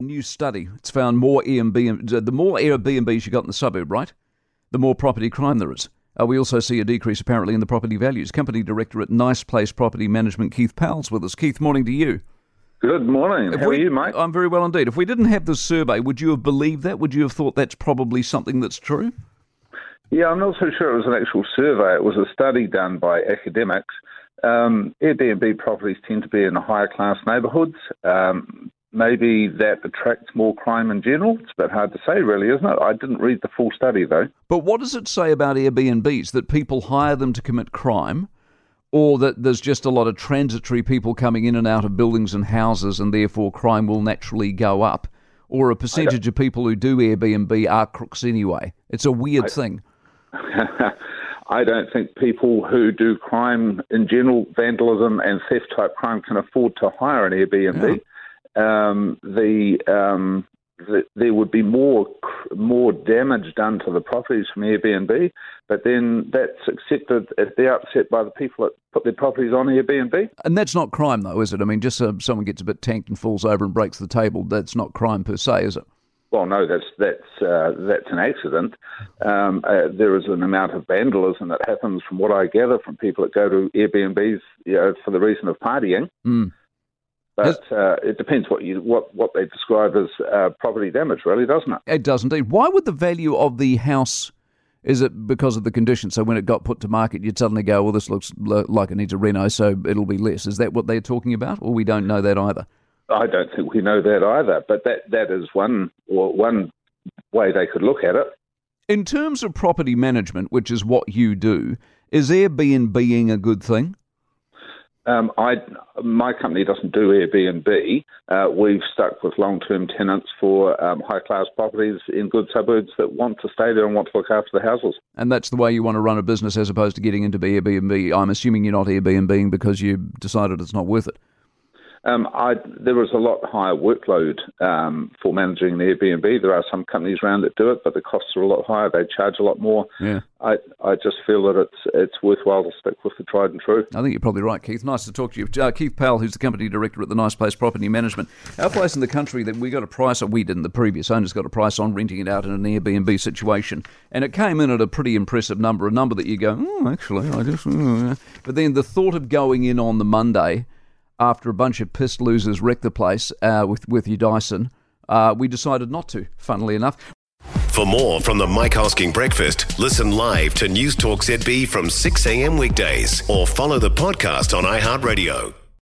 New study. It's found more Airbnb, the more Airbnbs you got in the suburb, right? The more property crime there is. Uh, we also see a decrease apparently in the property values. Company director at Nice Place Property Management, Keith Powell's with us. Keith, morning to you. Good morning. If How we- are you, mate? I'm very well indeed. If we didn't have this survey, would you have believed that? Would you have thought that's probably something that's true? Yeah, I'm not so sure it was an actual survey. It was a study done by academics. Um, Airbnb properties tend to be in higher class neighbourhoods. Um, maybe that attracts more crime in general. It's a bit hard to say, really, isn't it? I didn't read the full study, though. But what does it say about Airbnbs? That people hire them to commit crime, or that there's just a lot of transitory people coming in and out of buildings and houses, and therefore crime will naturally go up? Or a percentage of people who do Airbnb are crooks anyway? It's a weird thing. I don't think people who do crime in general, vandalism and theft type crime, can afford to hire an Airbnb. Um, the, um, the there would be more more damage done to the properties from Airbnb, but then that's accepted at the outset by the people that put their properties on Airbnb. And that's not crime, though, is it? I mean, just so someone gets a bit tanked and falls over and breaks the table, that's not crime per se, is it? Well, no, that's that's uh, that's an accident. Um, uh, there is an amount of vandalism that happens, from what I gather, from people that go to Airbnbs, you know, for the reason of partying. Mm. But uh, it depends what you what what they describe as uh, property damage, really, doesn't it? It does indeed. Why would the value of the house? Is it because of the condition? So when it got put to market, you'd suddenly go, "Well, this looks like it needs a reno, so it'll be less." Is that what they're talking about, or we don't know that either? I don't think we know that either. But that that is one or one way they could look at it. In terms of property management, which is what you do, is Airbnb a good thing? Um, I, my company doesn't do Airbnb. Uh, we've stuck with long-term tenants for um, high-class properties in good suburbs that want to stay there and want to look after the houses. And that's the way you want to run a business as opposed to getting into Airbnb. I'm assuming you're not Airbnb because you decided it's not worth it. Um, I, there is a lot higher workload um, for managing an Airbnb. There are some companies around that do it, but the costs are a lot higher. They charge a lot more. Yeah. I, I just feel that it's it's worthwhile to stick with the tried and true. I think you're probably right, Keith. Nice to talk to you. Uh, Keith Powell, who's the company director at the Nice Place Property Management. Our place in the country that we got a price, or we didn't, the previous owners got a price on renting it out in an Airbnb situation. And it came in at a pretty impressive number, a number that you go, oh, actually, I just. uh." But then the thought of going in on the Monday after a bunch of pissed losers wrecked the place uh, with, with your Dyson, uh, we decided not to, funnily enough. For more from the Mike Hosking Breakfast, listen live to News Talk ZB from 6 a.m. weekdays or follow the podcast on iHeartRadio.